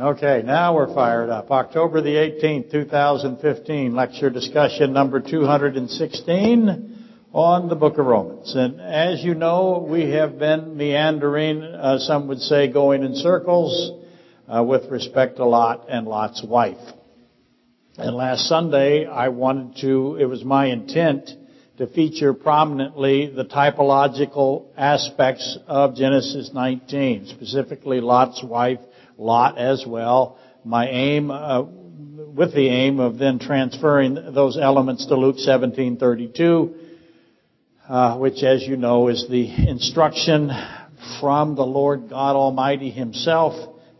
Okay, now we're fired up. October the 18th, 2015, lecture discussion number 216 on the book of Romans. And as you know, we have been meandering, uh, some would say going in circles, uh, with respect to Lot and Lot's wife. And last Sunday, I wanted to, it was my intent to feature prominently the typological aspects of Genesis 19, specifically Lot's wife Lot as well. My aim, uh, with the aim of then transferring those elements to Luke 17:32, uh, which, as you know, is the instruction from the Lord God Almighty Himself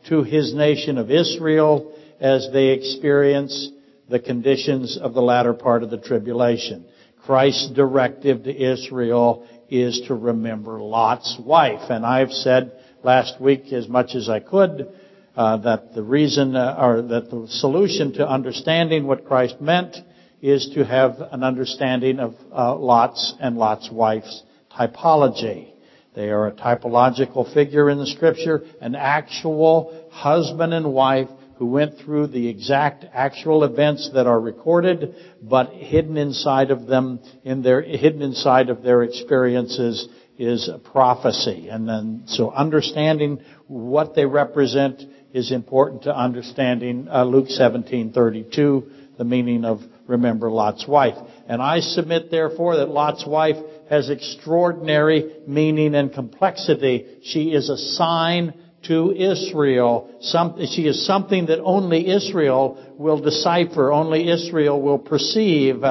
to His nation of Israel as they experience the conditions of the latter part of the tribulation. Christ's directive to Israel is to remember Lot's wife. And I've said last week as much as I could uh, that the reason uh, or that the solution to understanding what Christ meant is to have an understanding of uh, Lot's and Lot's wife's typology. They are a typological figure in the scripture, an actual husband and wife who went through the exact actual events that are recorded, but hidden inside of them, in their, hidden inside of their experiences is a prophecy. And then, so understanding what they represent is important to understanding uh, Luke 17:32, the meaning of remember Lot's wife. And I submit therefore that Lot's wife has extraordinary meaning and complexity. She is a sign to Israel. Some, she is something that only Israel will decipher, only Israel will perceive.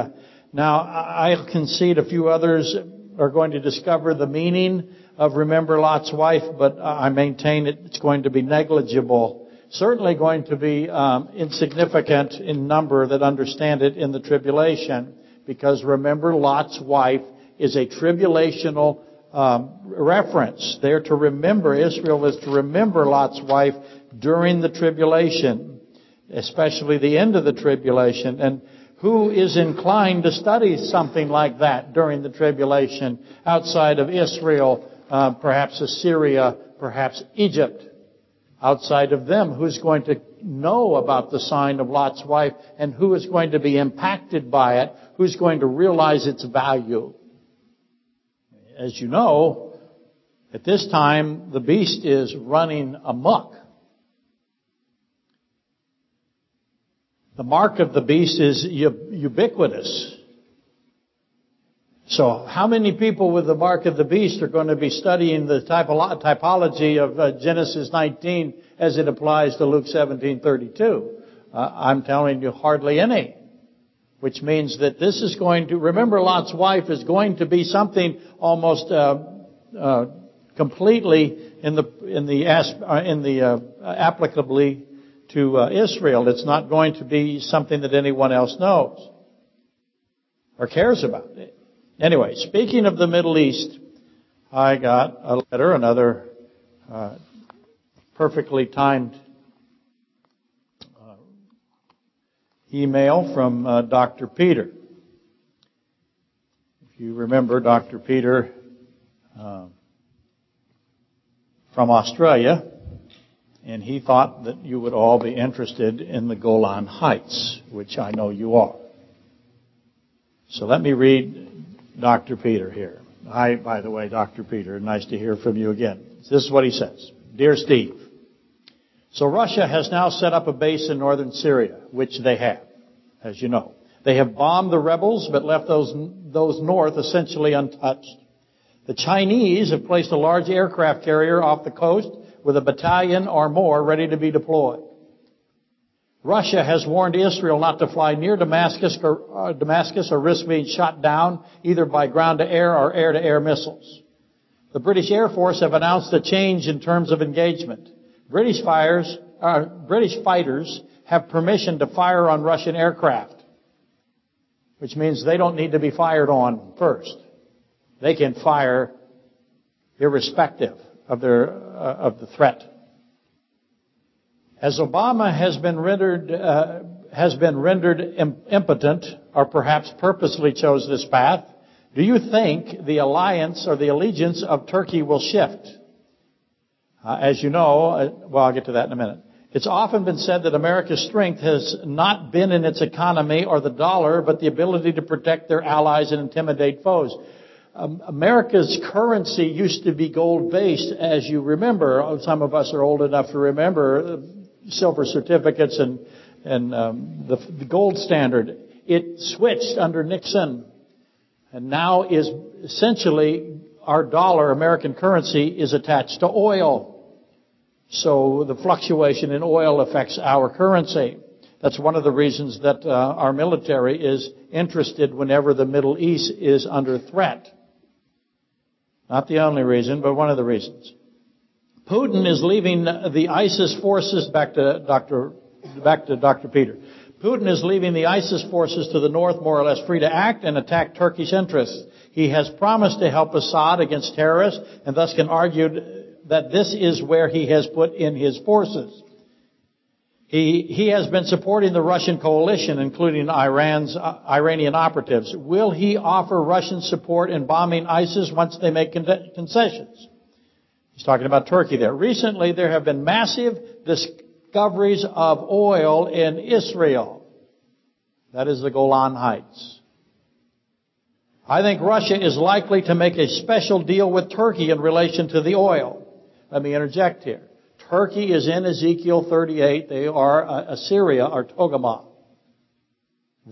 Now, I concede a few others are going to discover the meaning of remember Lot's wife, but I maintain it's going to be negligible. Certainly going to be um, insignificant in number that understand it in the tribulation, because remember Lot's wife is a tribulational um, reference. They're to remember Israel is to remember Lot's wife during the tribulation, especially the end of the tribulation, and who is inclined to study something like that during the tribulation outside of Israel uh, perhaps Assyria, perhaps Egypt. Outside of them, who's going to know about the sign of Lot's wife and who is going to be impacted by it? Who's going to realize its value? As you know, at this time, the beast is running amok. The mark of the beast is ubiquitous. So how many people with the mark of the beast are going to be studying the typology of uh, Genesis 19 as it applies to Luke 17:32? Uh, I'm telling you hardly any. Which means that this is going to, remember Lot's wife is going to be something almost, uh, uh completely in the, in the, uh, in the, uh, applicably to Israel. It's not going to be something that anyone else knows or cares about. Anyway, speaking of the Middle East, I got a letter, another uh, perfectly timed uh, email from uh, Dr. Peter. If you remember, Dr. Peter uh, from Australia, and he thought that you would all be interested in the Golan Heights, which I know you are. So let me read Dr. Peter here. Hi, by the way, Dr. Peter. Nice to hear from you again. This is what he says. Dear Steve, so Russia has now set up a base in northern Syria, which they have, as you know. They have bombed the rebels, but left those, those north essentially untouched. The Chinese have placed a large aircraft carrier off the coast with a battalion or more ready to be deployed. Russia has warned Israel not to fly near Damascus or, uh, Damascus or risk being shot down either by ground to air or air to air missiles. The British Air Force have announced a change in terms of engagement. British fires, uh, British fighters have permission to fire on Russian aircraft, which means they don't need to be fired on first. They can fire irrespective of their uh, of the threat. As Obama has been rendered, uh, has been rendered impotent, or perhaps purposely chose this path, do you think the alliance or the allegiance of Turkey will shift? Uh, as you know, uh, well, I'll get to that in a minute. It's often been said that America's strength has not been in its economy or the dollar, but the ability to protect their allies and intimidate foes. Um, America's currency used to be gold based, as you remember. Some of us are old enough to remember uh, silver certificates and and um, the, the gold standard. It switched under Nixon, and now is essentially our dollar, American currency, is attached to oil. So the fluctuation in oil affects our currency. That's one of the reasons that uh, our military is interested whenever the Middle East is under threat. Not the only reason, but one of the reasons. Putin is leaving the ISIS forces back to Dr. back to Dr. Peter. Putin is leaving the ISIS forces to the north more or less free to act and attack Turkish interests. He has promised to help Assad against terrorists and thus can argue that this is where he has put in his forces. He, he has been supporting the Russian coalition, including Iran's, uh, Iranian operatives. Will he offer Russian support in bombing ISIS once they make concessions? He's talking about Turkey there. Recently, there have been massive discoveries of oil in Israel. That is the Golan Heights. I think Russia is likely to make a special deal with Turkey in relation to the oil. Let me interject here. Turkey is in Ezekiel 38. They are uh, Assyria or Togarmah.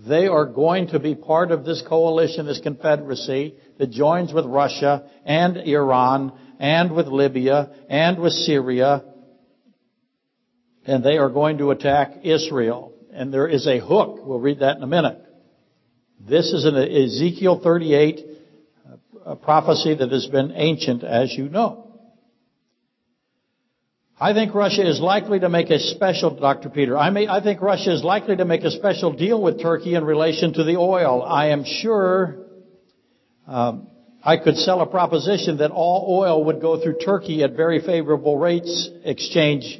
They are going to be part of this coalition, this confederacy that joins with Russia and Iran and with Libya and with Syria. And they are going to attack Israel. And there is a hook. We'll read that in a minute. This is an Ezekiel 38 a prophecy that has been ancient, as you know. I think Russia is likely to make a special, Dr. Peter, I, may, I think Russia is likely to make a special deal with Turkey in relation to the oil. I am sure um, I could sell a proposition that all oil would go through Turkey at very favorable rates exchange,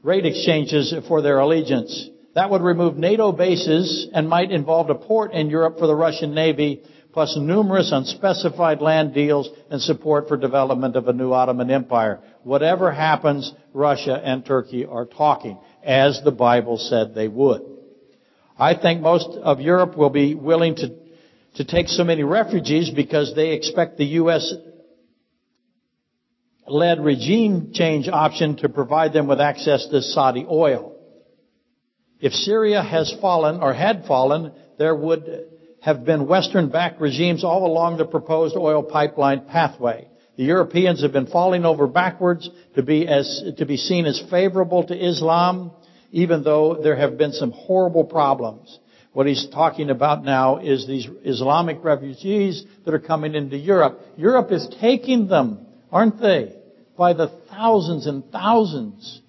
rate exchanges for their allegiance. That would remove NATO bases and might involve a port in Europe for the Russian Navy plus numerous unspecified land deals and support for development of a new Ottoman Empire. Whatever happens, Russia and Turkey are talking, as the Bible said they would. I think most of Europe will be willing to, to take so many refugees because they expect the U.S. led regime change option to provide them with access to Saudi oil. If Syria has fallen or had fallen, there would have been Western-backed regimes all along the proposed oil pipeline pathway. The Europeans have been falling over backwards to be as, to be seen as favorable to Islam, even though there have been some horrible problems. What he's talking about now is these Islamic refugees that are coming into Europe. Europe is taking them, aren't they? By the thousands and thousands,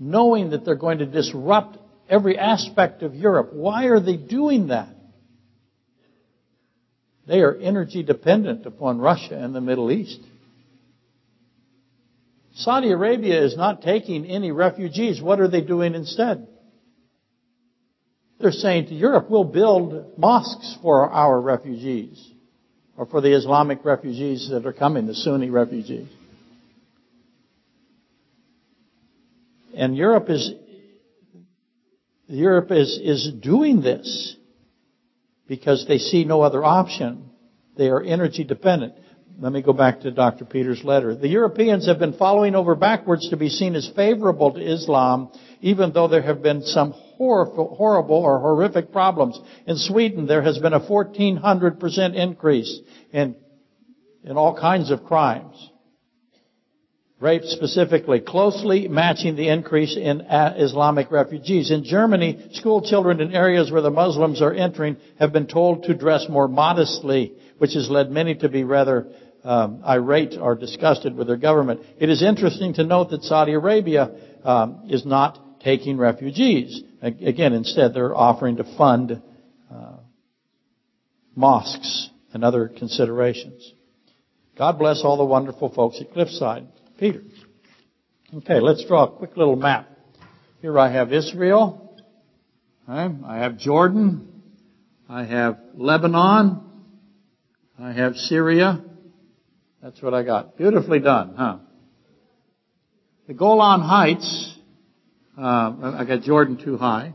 knowing that they're going to disrupt every aspect of Europe. Why are they doing that? They are energy dependent upon Russia and the Middle East. Saudi Arabia is not taking any refugees. What are they doing instead? They're saying to Europe, we'll build mosques for our refugees, or for the Islamic refugees that are coming, the Sunni refugees. And Europe is, Europe is, is doing this because they see no other option. They are energy dependent. Let me go back to Dr. Peter's letter. The Europeans have been following over backwards to be seen as favorable to Islam, even though there have been some horrible, horrible or horrific problems. In Sweden, there has been a 1400% increase in, in all kinds of crimes rape specifically, closely matching the increase in Islamic refugees. In Germany, school children in areas where the Muslims are entering have been told to dress more modestly, which has led many to be rather um, irate or disgusted with their government. It is interesting to note that Saudi Arabia um, is not taking refugees. Again, instead, they're offering to fund uh, mosques and other considerations. God bless all the wonderful folks at Cliffside. Peter. Okay, let's draw a quick little map. Here I have Israel. Okay, I have Jordan. I have Lebanon. I have Syria. That's what I got. Beautifully done, huh? The Golan Heights uh, I got Jordan too high.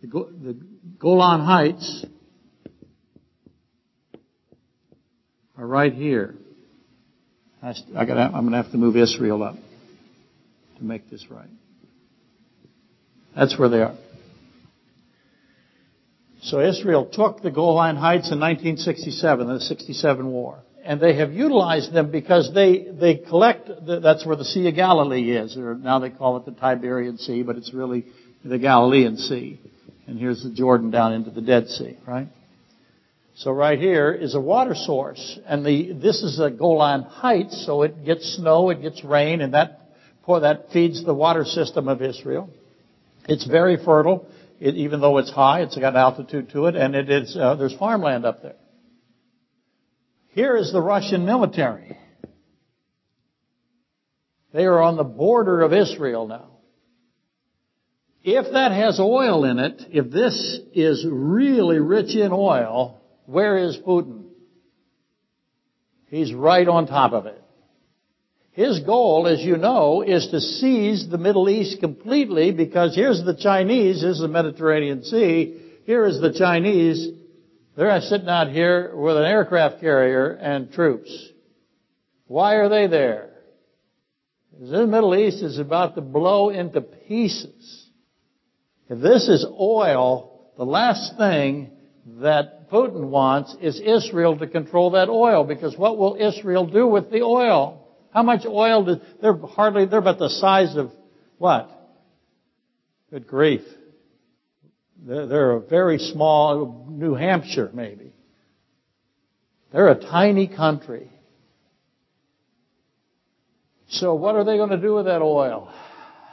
The, Go- the Golan Heights are right here. I, I got. I'm going to have to move Israel up to make this right. That's where they are. So Israel took the Golan Heights in 1967, the 67 war. And they have utilized them because they, they collect, that's where the Sea of Galilee is, or now they call it the Tiberian Sea, but it's really the Galilean Sea. And here's the Jordan down into the Dead Sea, right? So right here is a water source, and the this is a Golan Heights, so it gets snow, it gets rain, and that that feeds the water system of Israel. It's very fertile, it, even though it's high. It's got altitude to it, and it is uh, there's farmland up there. Here is the Russian military. They are on the border of Israel now. If that has oil in it, if this is really rich in oil, where is Putin? He's right on top of it. His goal, as you know, is to seize the Middle East completely because here's the Chinese, here's the Mediterranean Sea, here is the Chinese, they're sitting out here with an aircraft carrier and troops. Why are they there? The Middle East is about to blow into pieces. If this is oil, the last thing that Putin wants is Israel to control that oil because what will Israel do with the oil? How much oil do, they're hardly, they're about the size of what? Good grief. They're, a very small, New Hampshire maybe. They're a tiny country. So what are they going to do with that oil?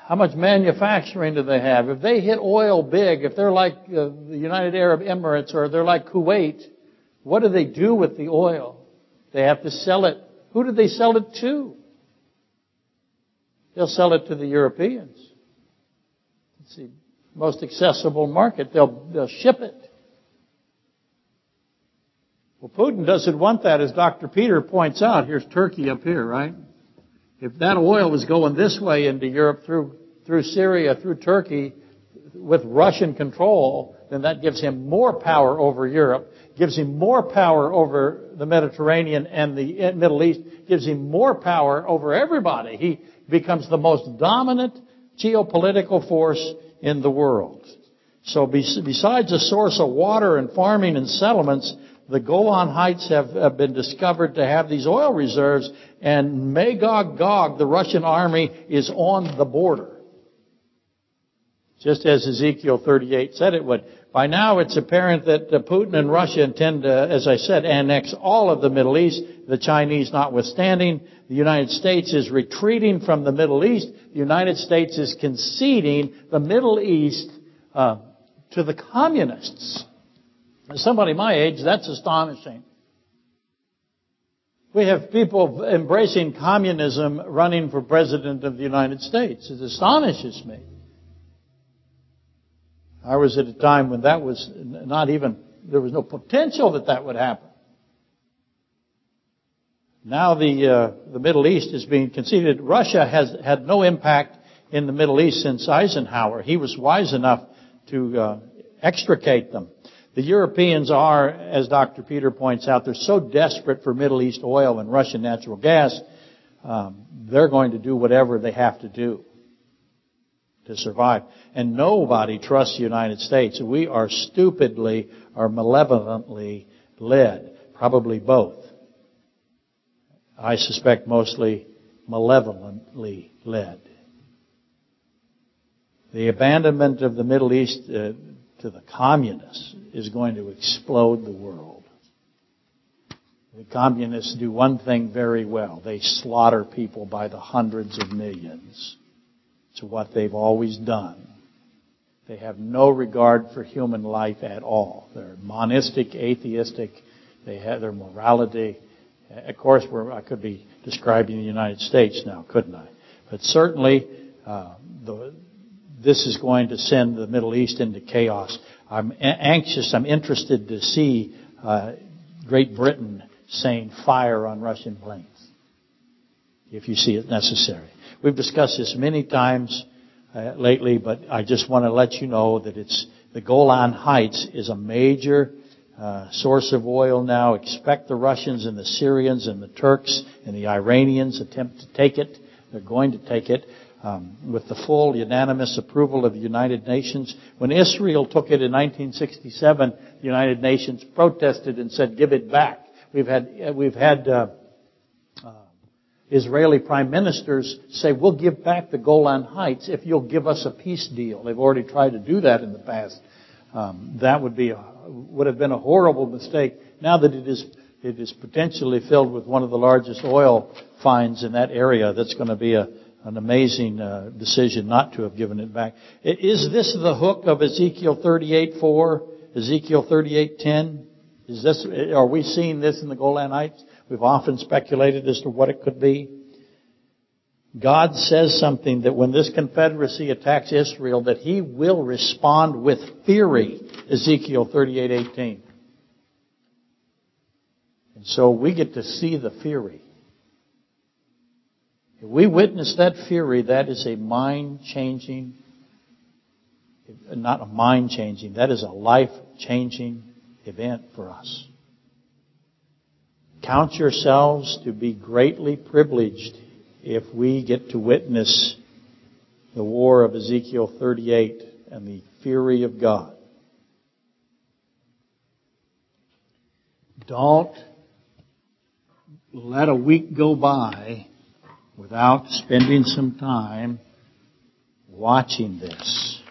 How much manufacturing do they have? If they hit oil big, if they're like uh, the United Arab Emirates or they're like Kuwait, what do they do with the oil? They have to sell it. Who do they sell it to? They'll sell it to the Europeans. It's the most accessible market. They'll, they'll ship it. Well, Putin doesn't want that, as Dr. Peter points out. Here's Turkey up here, right? If that oil was going this way into Europe through, through Syria, through Turkey, with Russian control, then that gives him more power over Europe, gives him more power over the Mediterranean and the eh, Middle East, gives him more power over everybody. He becomes the most dominant geopolitical force in the world. So besides a source of water and farming and settlements, the Golan Heights have, have been discovered to have these oil reserves, and Magog Gog, the Russian army, is on the border. Just as Ezekiel 38 said it would. By now it's apparent that Putin and Russia intend to, as I said, annex all of the Middle East, the Chinese notwithstanding. The United States is retreating from the Middle East. The United States is conceding the Middle East uh, to the communists. As Somebody my age, that's astonishing. We have people embracing communism running for president of the United States. It astonishes me. I was at a time when that was not even, there was no potential that that would happen. Now the, uh, the Middle East is being conceded. Russia has had no impact in the Middle East since Eisenhower. He was wise enough to uh, extricate them. The Europeans are, as Dr. Peter points out, they're so desperate for Middle East oil and Russian natural gas, um, they're going to do whatever they have to do to survive. And nobody trusts the United States. We are stupidly or malevolently led. Probably both. I suspect mostly malevolently led. The abandonment of the Middle East uh, to the communists is going to explode the world. The communists do one thing very well. They slaughter people by the hundreds of millions. It's what they've always done. They have no regard for human life at all. They're monistic, atheistic. They have their morality. Of course, I could be describing the United States now, couldn't I? But certainly, uh, the, this is going to send the Middle East into chaos. I'm anxious, I'm interested to see uh, Great Britain saying fire on Russian planes, if you see it necessary. We've discussed this many times. uh, lately, but I just want to let you know that it's the Golan Heights is a major uh, source of oil now. Expect the Russians and the Syrians and the Turks and the Iranians attempt to take it. They're going to take it um, with the full unanimous approval of the United Nations. When Israel took it in 1967, the United Nations protested and said, "Give it back." We've had uh, we've had uh, uh, Israeli prime ministers say, "We'll give back the Golan Heights if you'll give us a peace deal." They've already tried to do that in the past. Um, that would be a, would have been a horrible mistake. Now that it is it is potentially filled with one of the largest oil finds in that area, that's going to be a an amazing uh, decision not to have given it back. Is this the hook of Ezekiel 38:4, Ezekiel 38:10? Is this are we seeing this in the Golan Heights? We've often speculated as to what it could be. God says something that when this confederacy attacks Israel that he will respond with fury. Ezekiel 38:18. And so we get to see the fury. If we witness that fury, that is a mind changing, not a mind changing, that is a life changing event for us. Count yourselves to be greatly privileged if we get to witness the war of Ezekiel 38 and the fury of God. Don't let a week go by without spending some time watching this.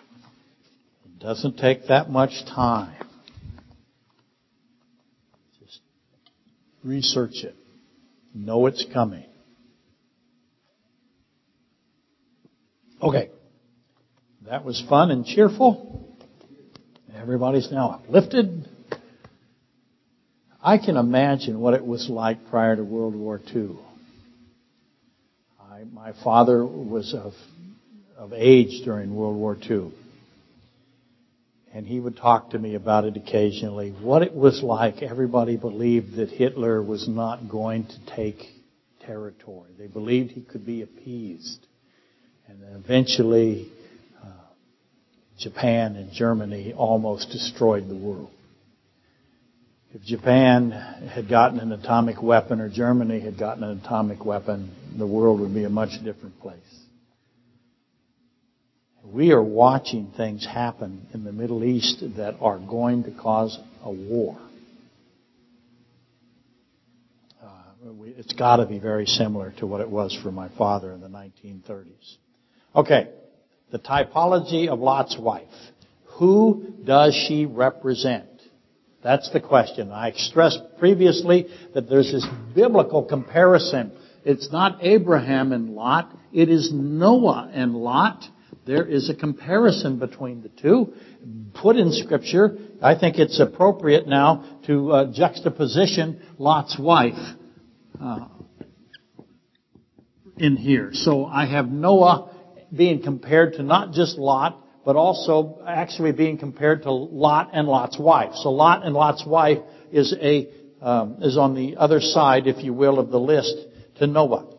It doesn't take that much time. Just research it. Know it's coming. Okay. That was fun and cheerful. Everybody's now uplifted. I can imagine what it was like prior to World War II I, my father was of, of age during World War II. And he would talk to me about it occasionally. What it was like, everybody believed that Hitler was not going to take territory. They believed he could be appeased. And eventually, uh, Japan and Germany almost destroyed the world. If Japan had gotten an atomic weapon or Germany had gotten an atomic weapon, the world would be a much different place. We are watching things happen in the Middle East that are going to cause a war. Uh, it's got to be very similar to what it was for my father in the 1930s. Okay, the typology of Lot's wife. Who does she represent? That's the question. I stressed previously that there's this biblical comparison. It's not Abraham and Lot, it is Noah and Lot. There is a comparison between the two put in scripture. I think it's appropriate now to uh, juxtaposition Lot's wife uh, in here. So I have Noah being compared to not just Lot, but also actually being compared to Lot and Lot's wife. So Lot and Lot's wife is a um, is on the other side, if you will, of the list to Noah.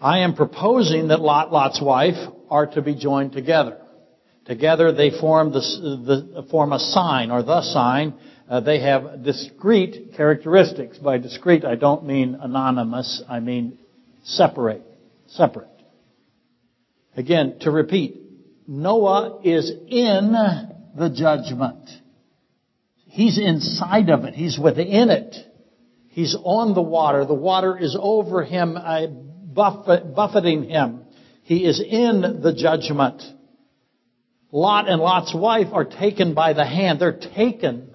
I am proposing that Lot, Lot's wife, are to be joined together. Together they form the, the form a sign or the sign. Uh, they have discrete characteristics. By discrete, I don't mean anonymous. I mean separate, separate. Again, to repeat, Noah is in the judgment. He's inside of it. He's within it. He's on the water. The water is over him, uh, buffet, buffeting him. He is in the judgment. Lot and Lot's wife are taken by the hand. They're taken.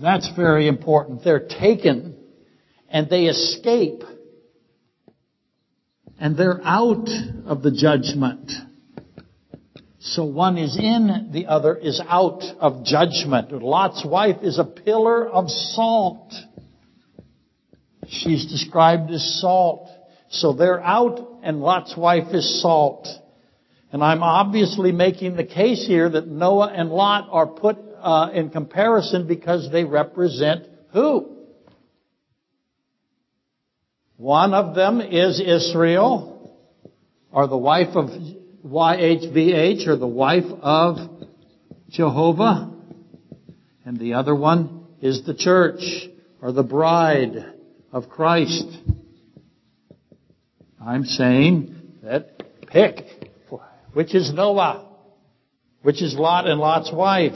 That's very important. They're taken and they escape and they're out of the judgment. So one is in, the other is out of judgment. Lot's wife is a pillar of salt. She's described as salt. So they're out and Lot's wife is salt. And I'm obviously making the case here that Noah and Lot are put uh, in comparison because they represent who? One of them is Israel. or the wife of YHVH, or the wife of Jehovah. And the other one is the church, or the bride of Christ. I'm saying that pick which is Noah, which is Lot and Lot's wife.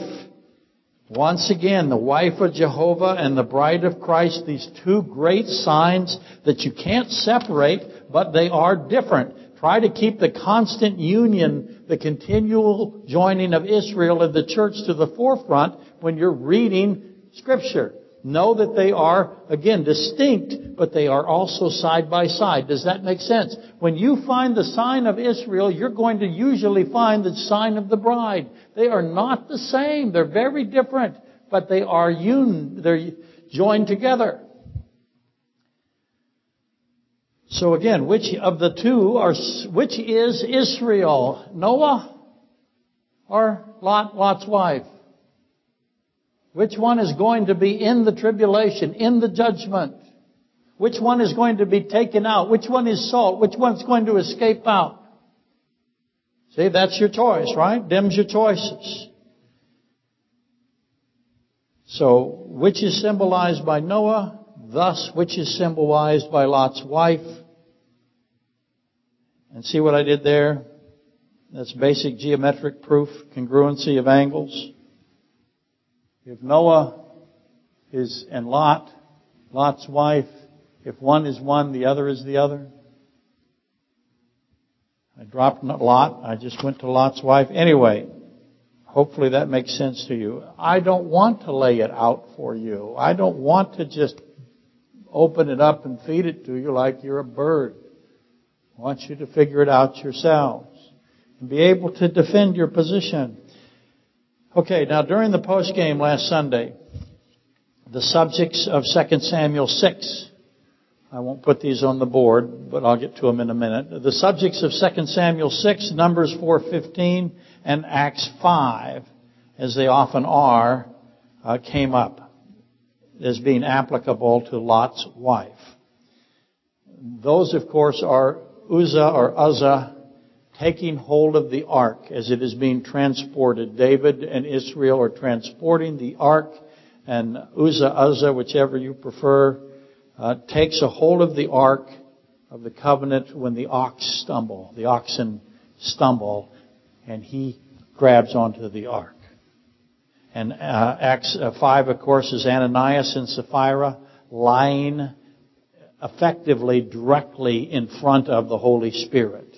Once again, the wife of Jehovah and the bride of Christ, these two great signs that you can't separate, but they are different. Try to keep the constant union, the continual joining of Israel and the church to the forefront when you're reading Scripture. Know that they are, again, distinct, but they are also side by side. Does that make sense? When you find the sign of Israel, you're going to usually find the sign of the bride. They are not the same. They're very different, but they are un- they're joined together. So again, which of the two are, which is Israel? Noah or Lot, Lot's wife? Which one is going to be in the tribulation, in the judgment? Which one is going to be taken out? Which one is salt? Which one's going to escape out? See, that's your choice, right? Them's your choices. So, which is symbolized by Noah? Thus, which is symbolized by Lot's wife? And see what I did there? That's basic geometric proof, congruency of angles. If Noah is and Lot, Lot's wife, if one is one, the other is the other. I dropped Lot. I just went to Lot's wife. Anyway, hopefully that makes sense to you. I don't want to lay it out for you. I don't want to just open it up and feed it to you like you're a bird. I want you to figure it out yourselves and be able to defend your position. Okay, now during the post game last Sunday, the subjects of 2 Samuel 6, I won't put these on the board, but I'll get to them in a minute. The subjects of 2 Samuel 6, Numbers 4:15, and Acts 5, as they often are, uh, came up as being applicable to Lot's wife. Those, of course, are Uzzah or Uzzah taking hold of the ark as it is being transported. David and Israel are transporting the ark, and Uzzah, Uzzah, whichever you prefer, uh, takes a hold of the ark of the covenant when the ox stumble, the oxen stumble, and he grabs onto the ark. And uh, Acts uh, 5, of course, is Ananias and Sapphira lying effectively directly in front of the Holy Spirit.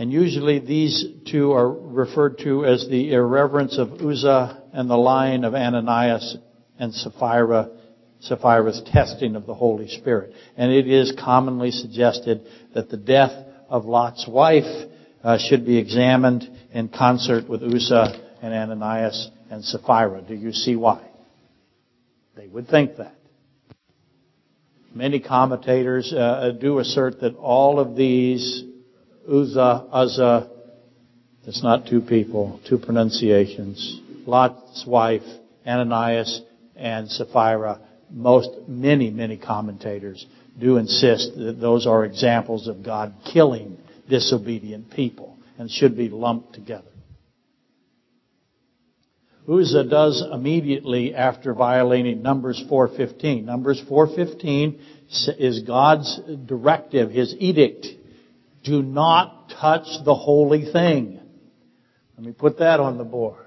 And usually these two are referred to as the irreverence of Uzzah and the lying of Ananias and Sapphira, Sapphira's testing of the Holy Spirit. And it is commonly suggested that the death of Lot's wife uh, should be examined in concert with Uzzah and Ananias and Sapphira. Do you see why? They would think that. Many commentators uh, do assert that all of these Uzzah, Uzzah. It's not two people, two pronunciations. Lot's wife, Ananias, and Sapphira. Most, many, many commentators do insist that those are examples of God killing disobedient people and should be lumped together. Uzzah does immediately after violating Numbers 4.15. Numbers 4.15 is God's directive, His edict do not touch the holy thing. Let me put that on the board.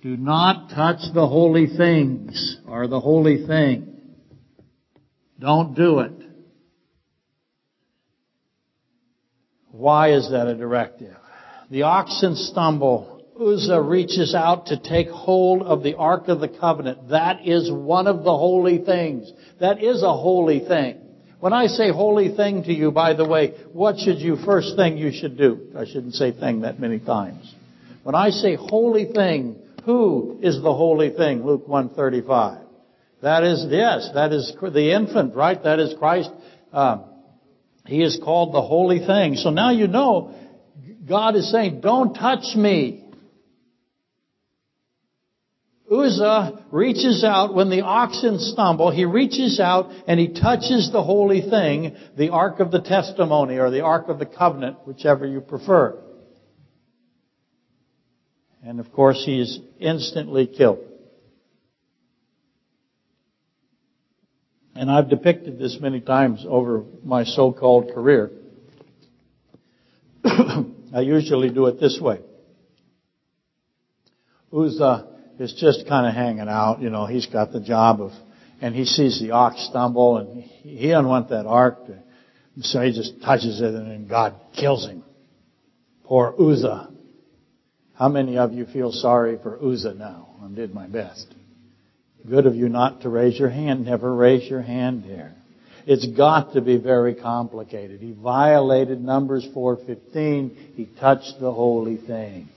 Do not touch the holy things or the holy thing. Don't do it. Why is that a directive? The oxen stumble. Uzzah reaches out to take hold of the Ark of the Covenant. That is one of the holy things. That is a holy thing. When I say holy thing to you, by the way, what should you first thing you should do? I shouldn't say thing that many times. When I say holy thing, who is the holy thing? Luke 135. That is, yes, that is the infant, right? That is Christ. Um, he is called the holy thing. So now you know God is saying, don't touch me. Uzzah reaches out when the oxen stumble. He reaches out and he touches the holy thing, the Ark of the Testimony or the Ark of the Covenant, whichever you prefer. And of course, he is instantly killed. And I've depicted this many times over my so-called career. I usually do it this way. Uzzah is just kind of hanging out, you know, he's got the job of, and he sees the ox stumble and he doesn't want that ark to, so he just touches it and then God kills him. Poor Uzzah. How many of you feel sorry for Uzzah now? I did my best. Good of you not to raise your hand. Never raise your hand there. It's got to be very complicated. He violated Numbers 4.15. He touched the holy thing.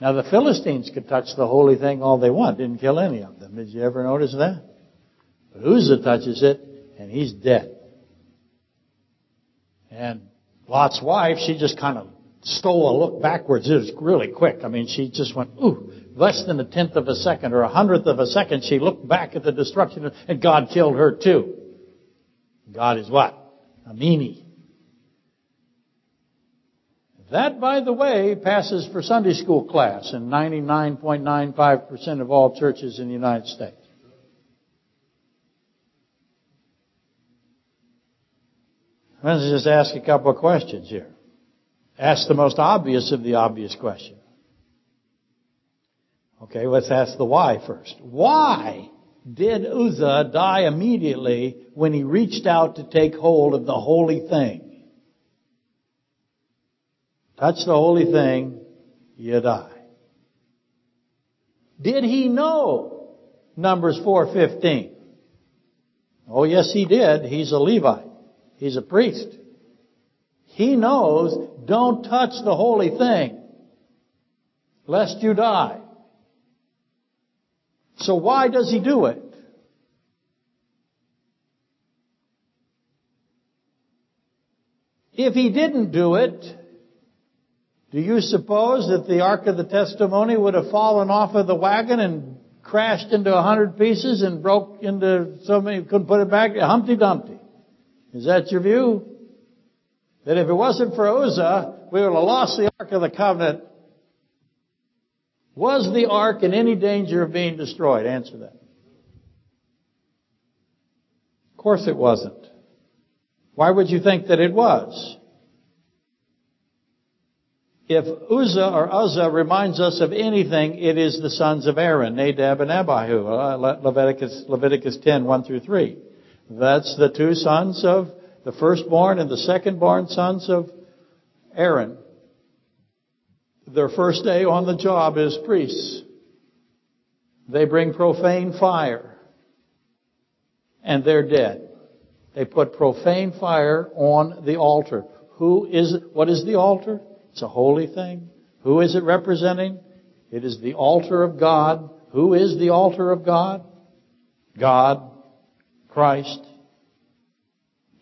Now the Philistines could touch the holy thing all they want. Didn't kill any of them. Did you ever notice that? But Uzzah touches it and he's dead. And Lot's wife, she just kind of stole a look backwards. It was really quick. I mean, she just went, ooh, less than a tenth of a second or a hundredth of a second. She looked back at the destruction and God killed her too. God is what? A meanie. That, by the way, passes for Sunday school class in 99.95% of all churches in the United States. Let's just ask a couple of questions here. Ask the most obvious of the obvious question. Okay, let's ask the why first. Why did Uzzah die immediately when he reached out to take hold of the holy thing? Touch the holy thing, you die. Did he know Numbers 4:15? Oh yes, he did. He's a Levite. He's a priest. He knows don't touch the holy thing lest you die. So why does he do it? If he didn't do it, do you suppose that the Ark of the Testimony would have fallen off of the wagon and crashed into a hundred pieces and broke into so many couldn't put it back? Humpty Dumpty. Is that your view? That if it wasn't for Uzzah, we would have lost the Ark of the Covenant. Was the Ark in any danger of being destroyed? Answer that. Of course it wasn't. Why would you think that it was? If Uzzah or Uzzah reminds us of anything, it is the sons of Aaron, Nadab and Abihu, uh, Leviticus, Leviticus 10, 1 through 3. That's the two sons of the firstborn and the secondborn sons of Aaron. Their first day on the job is priests. They bring profane fire. And they're dead. They put profane fire on the altar. Who is, what is the altar? It's a holy thing. Who is it representing? It is the altar of God. Who is the altar of God? God, Christ.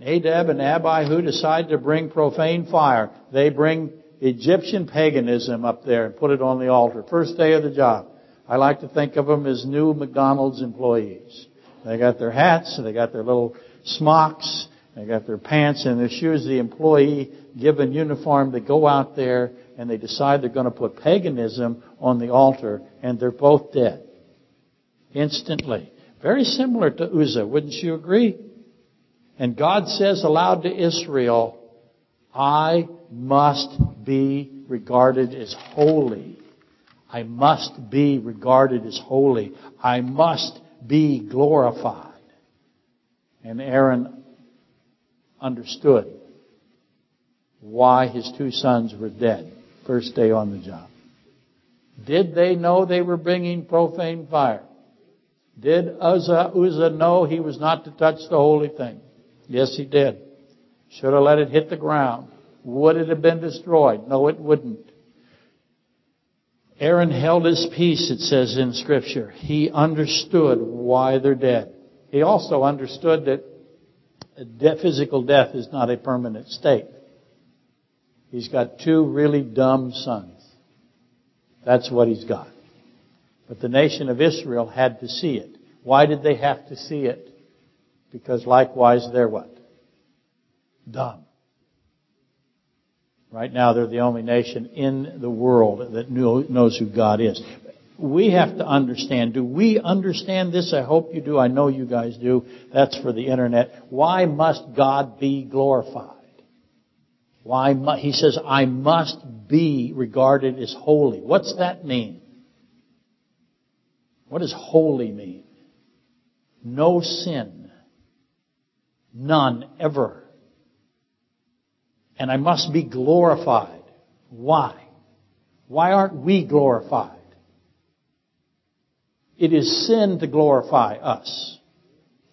Nadab and Abihu decide to bring profane fire. They bring Egyptian paganism up there and put it on the altar. First day of the job. I like to think of them as new McDonald's employees. They got their hats, they got their little smocks, they got their pants and their shoes. The employee given uniform, they go out there and they decide they're going to put paganism on the altar and they're both dead. Instantly. Very similar to Uzzah, wouldn't you agree? And God says aloud to Israel, I must be regarded as holy. I must be regarded as holy. I must be glorified. And Aaron understood why his two sons were dead first day on the job. Did they know they were bringing profane fire? Did Uzzah, Uzzah know he was not to touch the holy thing? Yes, he did. Should have let it hit the ground. Would it have been destroyed? No, it wouldn't. Aaron held his peace, it says in scripture. He understood why they're dead. He also understood that physical death is not a permanent state. He's got two really dumb sons. That's what he's got. But the nation of Israel had to see it. Why did they have to see it? Because likewise they're what? Dumb. Right now they're the only nation in the world that knows who God is. We have to understand. Do we understand this? I hope you do. I know you guys do. That's for the internet. Why must God be glorified? Why mu- he says, I must be regarded as holy. What's that mean? What does holy mean? No sin. None ever. And I must be glorified. Why? Why aren't we glorified? It is sin to glorify us.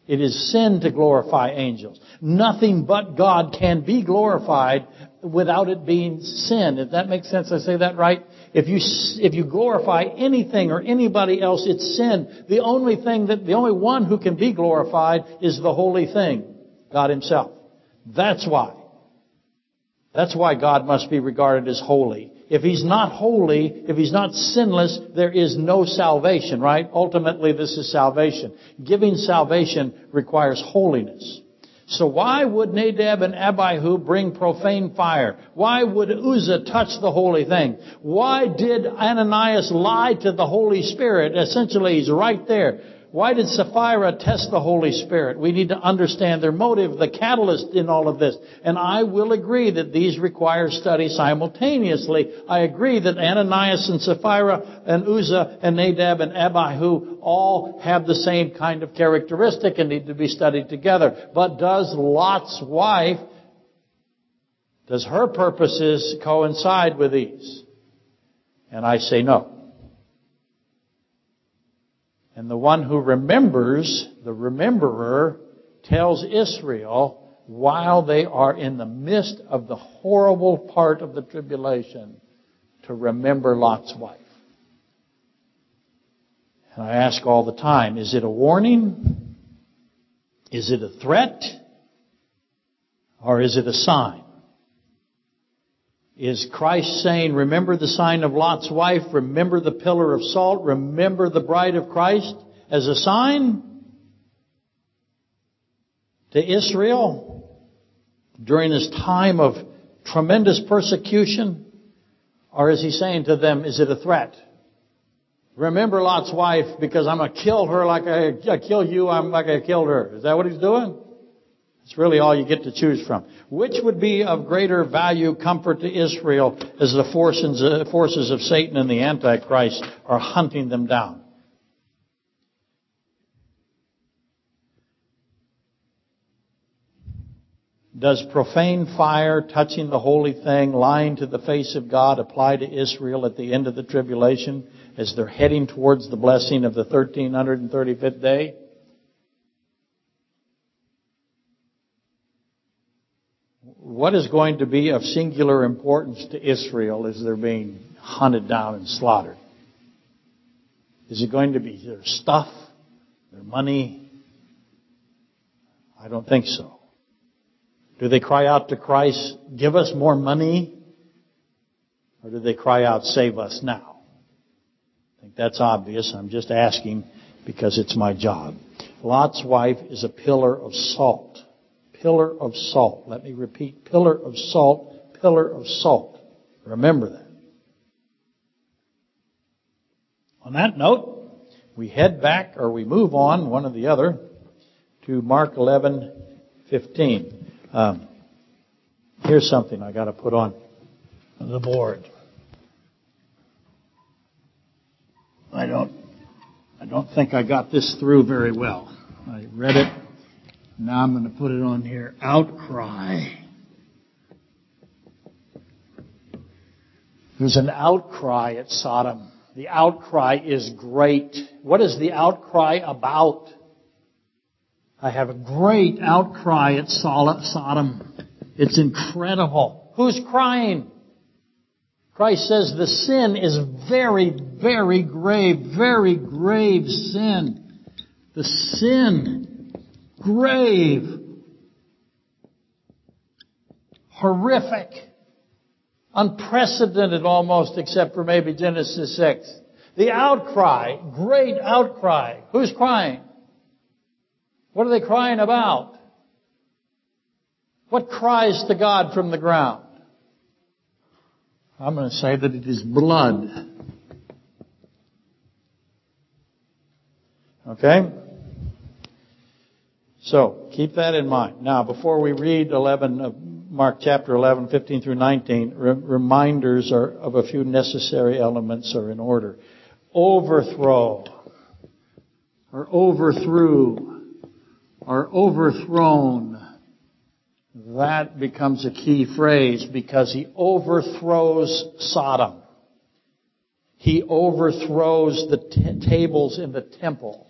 It is sin to glorify angels. Nothing but God can be glorified without it being sin. If that makes sense, I say that right? If you, if you glorify anything or anybody else, it's sin. The only thing that, the only one who can be glorified is the holy thing, God himself. That's why. That's why God must be regarded as holy. If he's not holy, if he's not sinless, there is no salvation, right? Ultimately, this is salvation. Giving salvation requires holiness. So why would Nadab and Abihu bring profane fire? Why would Uzzah touch the holy thing? Why did Ananias lie to the Holy Spirit? Essentially, he's right there. Why did Sapphira test the Holy Spirit? We need to understand their motive, the catalyst in all of this. And I will agree that these require study simultaneously. I agree that Ananias and Sapphira and Uzzah and Nadab and Abihu all have the same kind of characteristic and need to be studied together. But does Lot's wife, does her purposes coincide with these? And I say no. And the one who remembers, the rememberer, tells Israel while they are in the midst of the horrible part of the tribulation to remember Lot's wife. And I ask all the time, is it a warning? Is it a threat? Or is it a sign? Is Christ saying, remember the sign of Lot's wife, remember the pillar of salt, remember the bride of Christ as a sign to Israel during this time of tremendous persecution? Or is he saying to them, is it a threat? Remember Lot's wife because I'm going to kill her like I, I kill you, I'm like I killed her. Is that what he's doing? It's really all you get to choose from. Which would be of greater value, comfort to Israel as the forces, of Satan and the Antichrist are hunting them down? Does profane fire, touching the holy thing, lying to the face of God apply to Israel at the end of the tribulation as they're heading towards the blessing of the 1335th day? What is going to be of singular importance to Israel as they're being hunted down and slaughtered? Is it going to be their stuff, their money? I don't think so. Do they cry out to Christ, give us more money? Or do they cry out, save us now? I think that's obvious. I'm just asking because it's my job. Lot's wife is a pillar of salt pillar of salt. Let me repeat, pillar of salt, pillar of salt. Remember that. On that note, we head back or we move on, one or the other, to Mark 11, 15. Um, here's something I got to put on the board. I don't, I don't think I got this through very well. I read it now I'm going to put it on here. Outcry. There's an outcry at Sodom. The outcry is great. What is the outcry about? I have a great outcry at Sodom. It's incredible. Who's crying? Christ says the sin is very, very grave, very grave sin. The sin grave, horrific, unprecedented almost, except for maybe Genesis 6. The outcry, great outcry. Who's crying? What are they crying about? What cries to God from the ground? I'm going to say that it is blood. Okay? So, keep that in mind. Now, before we read 11 of Mark chapter 11, 15 through 19, re- reminders are of a few necessary elements are in order. Overthrow, or overthrew, or overthrown. That becomes a key phrase because he overthrows Sodom. He overthrows the t- tables in the temple.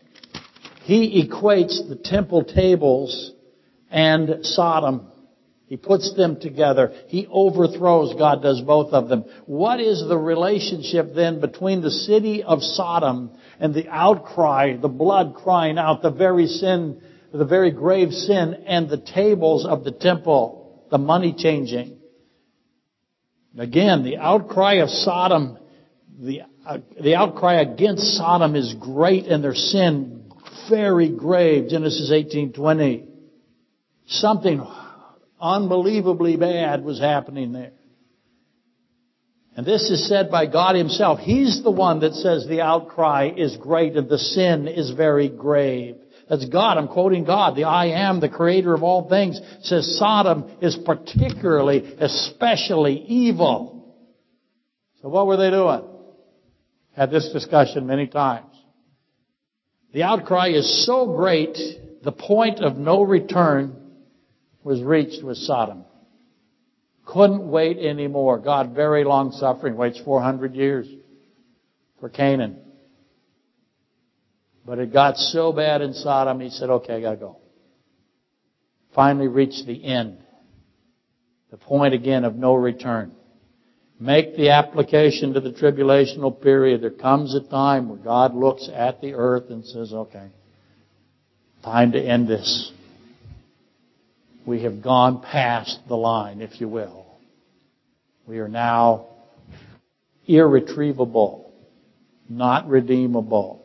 He equates the temple tables and Sodom. He puts them together. He overthrows. God does both of them. What is the relationship then between the city of Sodom and the outcry, the blood crying out, the very sin, the very grave sin, and the tables of the temple, the money changing? Again, the outcry of Sodom, the, uh, the outcry against Sodom is great and their sin very grave. Genesis 18:20. Something unbelievably bad was happening there. And this is said by God himself. He's the one that says the outcry is great and the sin is very grave. That's God. I'm quoting God. The I am, the creator of all things, says Sodom is particularly, especially evil. So what were they doing? Had this discussion many times. The outcry is so great, the point of no return was reached with Sodom. Couldn't wait anymore. God, very long suffering, waits 400 years for Canaan. But it got so bad in Sodom, he said, okay, I gotta go. Finally reached the end. The point again of no return. Make the application to the tribulational period. There comes a time where God looks at the earth and says, okay, time to end this. We have gone past the line, if you will. We are now irretrievable, not redeemable.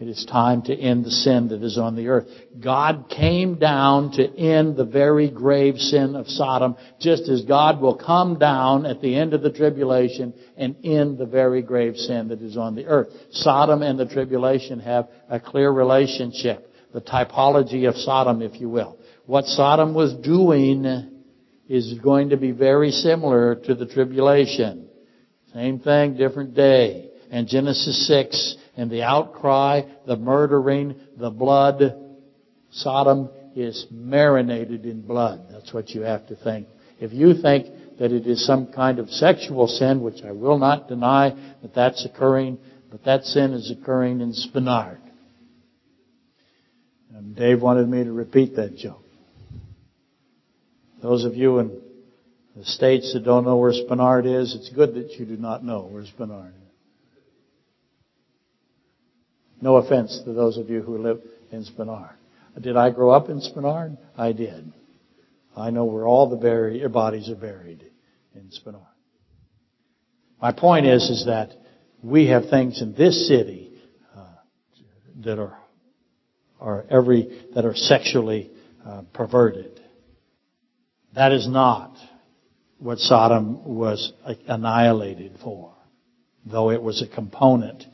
It is time to end the sin that is on the earth. God came down to end the very grave sin of Sodom, just as God will come down at the end of the tribulation and end the very grave sin that is on the earth. Sodom and the tribulation have a clear relationship. The typology of Sodom, if you will. What Sodom was doing is going to be very similar to the tribulation. Same thing, different day. And Genesis 6 and the outcry, the murdering, the blood. Sodom is marinated in blood. That's what you have to think. If you think that it is some kind of sexual sin, which I will not deny that that's occurring, but that sin is occurring in Spenard. And Dave wanted me to repeat that joke. Those of you in the States that don't know where Spenard is, it's good that you do not know where Spenard is. No offense to those of you who live in Spenard. Did I grow up in Spenard? I did. I know where all the bodies are buried in Spenard. My point is, is that we have things in this city uh, that are are every that are sexually uh, perverted. That is not what Sodom was annihilated for, though it was a component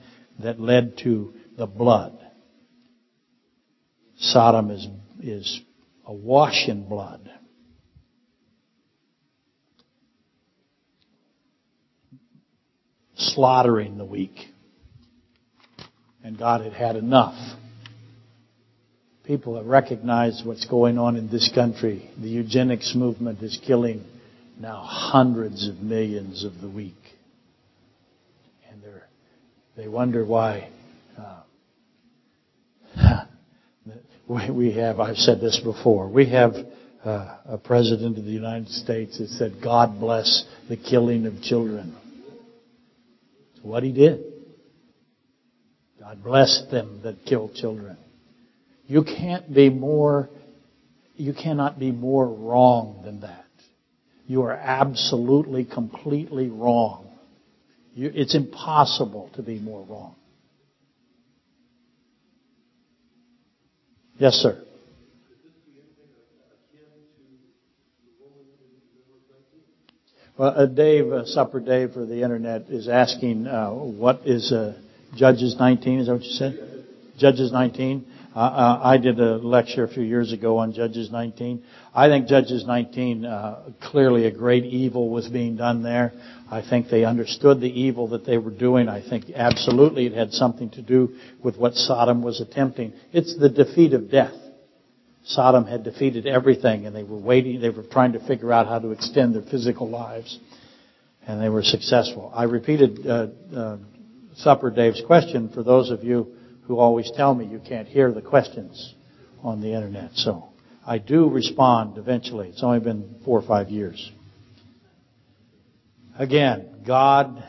that led to the blood. Sodom is, is awash in blood. Slaughtering the weak. And God had had enough. People have recognized what's going on in this country. The eugenics movement is killing now hundreds of millions of the weak. And they wonder why uh, we have, I've said this before, we have uh, a president of the United States that said, God bless the killing of children. What he did. God bless them that kill children. You can't be more, you cannot be more wrong than that. You are absolutely, completely wrong You, it's impossible to be more wrong. Yes, sir. Well, uh, Dave, uh, Supper Dave for the internet is asking, uh, what is uh, Judges 19? Is that what you said? Judges 19. Uh, uh, I did a lecture a few years ago on Judges 19. I think Judges 19, clearly a great evil was being done there. I think they understood the evil that they were doing. I think absolutely it had something to do with what Sodom was attempting. It's the defeat of death. Sodom had defeated everything and they were waiting, they were trying to figure out how to extend their physical lives. And they were successful. I repeated uh, uh, Supper Dave's question for those of you who always tell me you can't hear the questions on the internet. So I do respond eventually. It's only been four or five years. Again, God,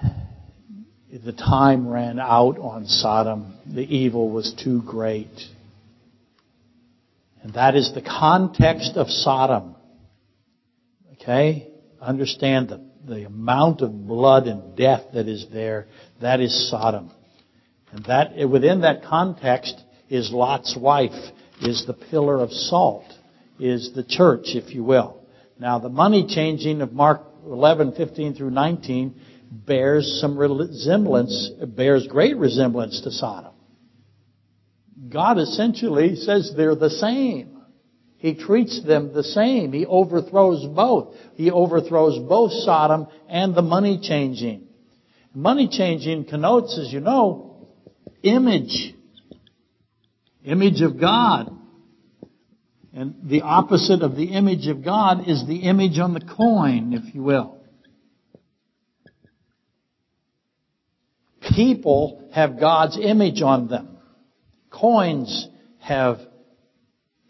the time ran out on Sodom. The evil was too great. And that is the context of Sodom. Okay? Understand the, the amount of blood and death that is there. That is Sodom. And that, within that context is Lot's wife, is the pillar of salt, is the church, if you will. Now the money changing of Mark 11, 15 through 19 bears some resemblance, bears great resemblance to Sodom. God essentially says they're the same. He treats them the same. He overthrows both. He overthrows both Sodom and the money changing. Money changing connotes, as you know, image. Image of God. And the opposite of the image of God is the image on the coin, if you will. People have God's image on them. Coins have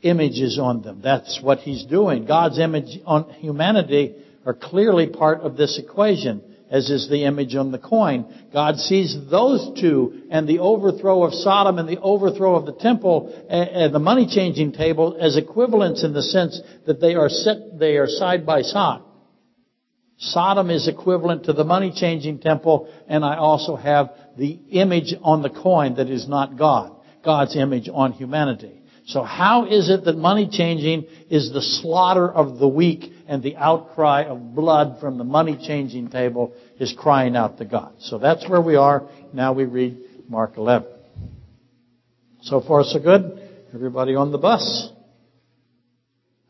images on them. That's what he's doing. God's image on humanity are clearly part of this equation, as is the image on the coin. God sees those two and the overthrow of Sodom and the overthrow of the temple and the money changing table as equivalents in the sense that they are set, they are side by side. Sodom is equivalent to the money changing temple and I also have the image on the coin that is not God. God's image on humanity. So how is it that money changing is the slaughter of the weak and the outcry of blood from the money changing table is crying out to God? So that's where we are. Now we read Mark 11. So far so good. Everybody on the bus?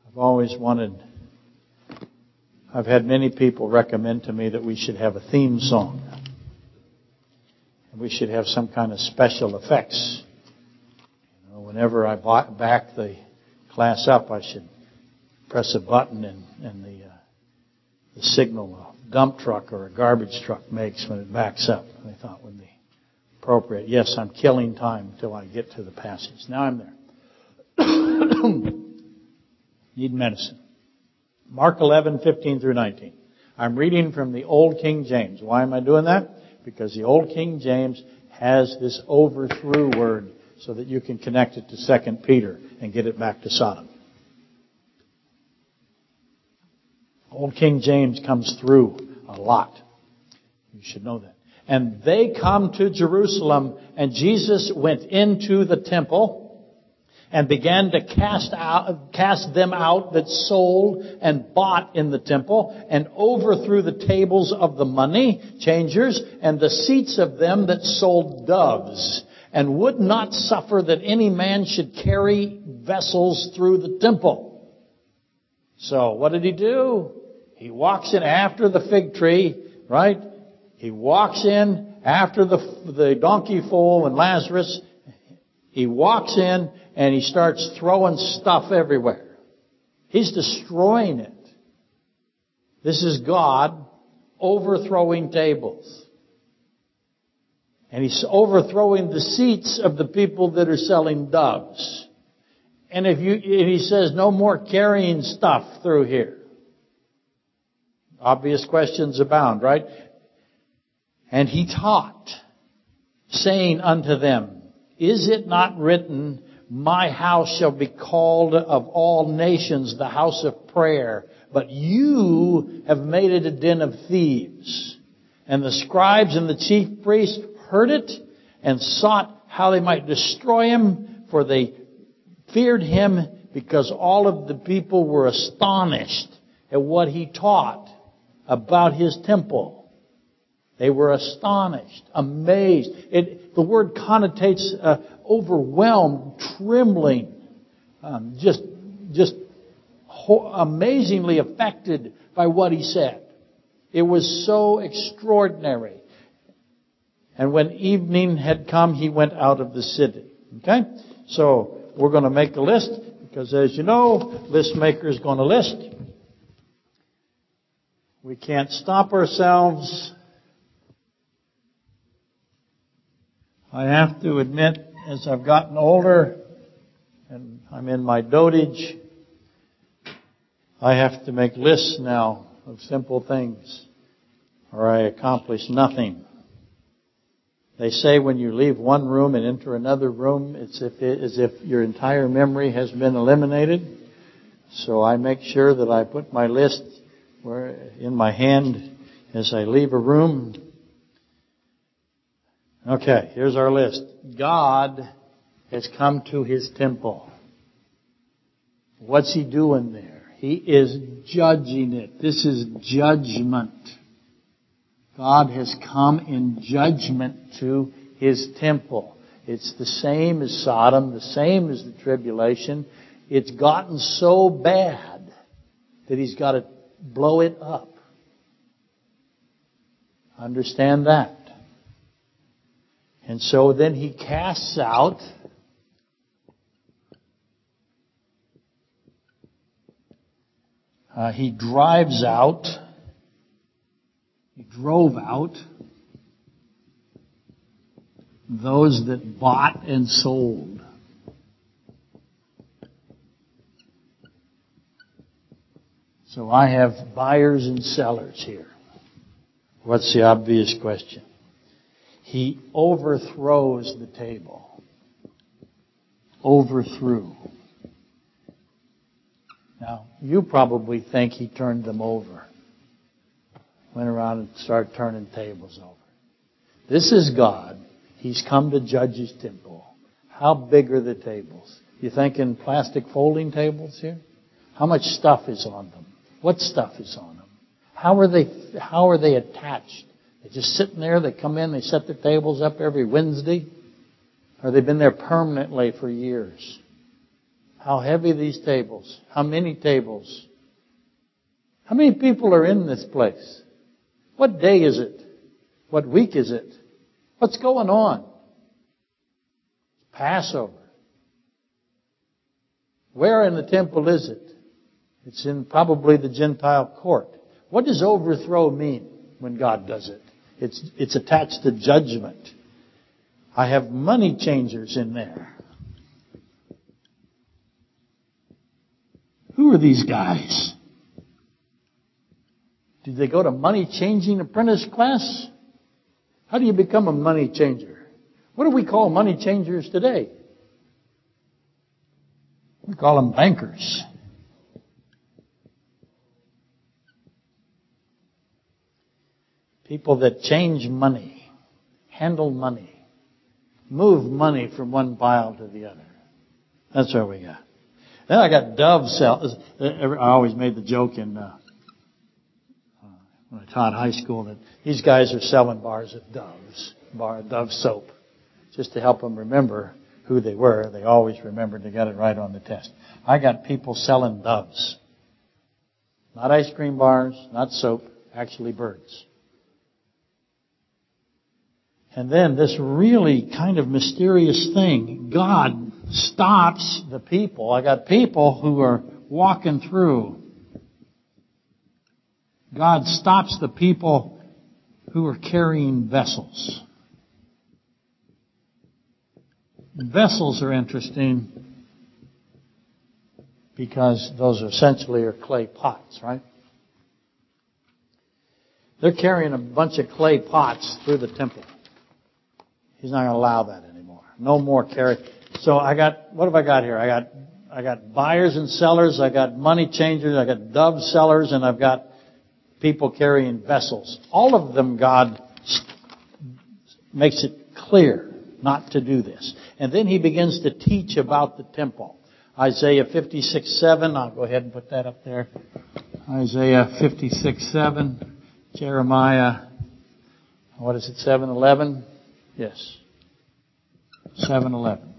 I've always wanted, I've had many people recommend to me that we should have a theme song. And we should have some kind of special effects whenever I back the class up, I should press a button and, and the, uh, the signal a dump truck or a garbage truck makes when it backs up. I thought would be appropriate. Yes, I'm killing time until I get to the passage. Now I'm there. Need medicine. Mark 11, 15 through 19. I'm reading from the Old King James. Why am I doing that? Because the Old King James has this overthrew word so that you can connect it to 2 Peter and get it back to Sodom. Old King James comes through a lot. You should know that. And they come to Jerusalem and Jesus went into the temple and began to cast out, cast them out that sold and bought in the temple and overthrew the tables of the money changers and the seats of them that sold doves and would not suffer that any man should carry vessels through the temple. So what did he do? He walks in after the fig tree, right? He walks in after the, the donkey foal and Lazarus. He walks in and he starts throwing stuff everywhere. He's destroying it. This is God overthrowing tables. And he's overthrowing the seats of the people that are selling doves. And if you, and he says no more carrying stuff through here. Obvious questions abound, right? And he taught, saying unto them, Is it not written, My house shall be called of all nations the house of prayer, but you have made it a den of thieves. And the scribes and the chief priests heard it and sought how they might destroy him, for they feared him because all of the people were astonished at what he taught about his temple. They were astonished, amazed. It, the word connotates uh, overwhelmed, trembling, um, just, just ho- amazingly affected by what he said. It was so extraordinary. And when evening had come, he went out of the city. Okay? So, we're going to make a list, because as you know, list maker is going to list. We can't stop ourselves. I have to admit, as I've gotten older, and I'm in my dotage, I have to make lists now of simple things, or I accomplish nothing. They say when you leave one room and enter another room, it's if it, as if your entire memory has been eliminated. So I make sure that I put my list in my hand as I leave a room. Okay, here's our list. God has come to his temple. What's he doing there? He is judging it. This is judgment. God has come in judgment to his temple. It's the same as Sodom, the same as the tribulation. It's gotten so bad that he's got to blow it up. Understand that. And so then he casts out uh, he drives out he drove out those that bought and sold. So I have buyers and sellers here. What's the obvious question? He overthrows the table. Overthrew. Now, you probably think he turned them over. Went around and started turning tables over. This is God. He's come to judge his temple. How big are the tables? You thinking plastic folding tables here? How much stuff is on them? What stuff is on them? How are they, how are they attached? They're just sitting there, they come in, they set their tables up every Wednesday? Or they've been there permanently for years? How heavy these tables? How many tables? How many people are in this place? What day is it? What week is it? What's going on? Passover. Where in the temple is it? It's in probably the Gentile court. What does overthrow mean when God does it? It's, it's attached to judgment. I have money changers in there. Who are these guys? Did they go to money changing apprentice class? How do you become a money changer? What do we call money changers today? We call them bankers. People that change money, handle money, move money from one pile to the other. That's what we got. Then I got Dove sell. I always made the joke in uh, when I taught high school that these guys are selling bars of Doves, bar of Dove soap, just to help them remember who they were. They always remembered to get it right on the test. I got people selling doves. Not ice cream bars, not soap, actually birds. And then this really kind of mysterious thing, God stops the people. I got people who are walking through God stops the people who are carrying vessels. Vessels are interesting because those essentially are clay pots, right? They're carrying a bunch of clay pots through the temple. He's not going to allow that anymore. No more carry. So I got, what have I got here? I got, I got buyers and sellers, I got money changers, I got dove sellers, and I've got people carrying vessels. All of them, God makes it clear not to do this. And then he begins to teach about the temple. Isaiah 56, 7. I'll go ahead and put that up there. Isaiah 56, 7. Jeremiah, what is it, 7, 11? Yes. 7, 11.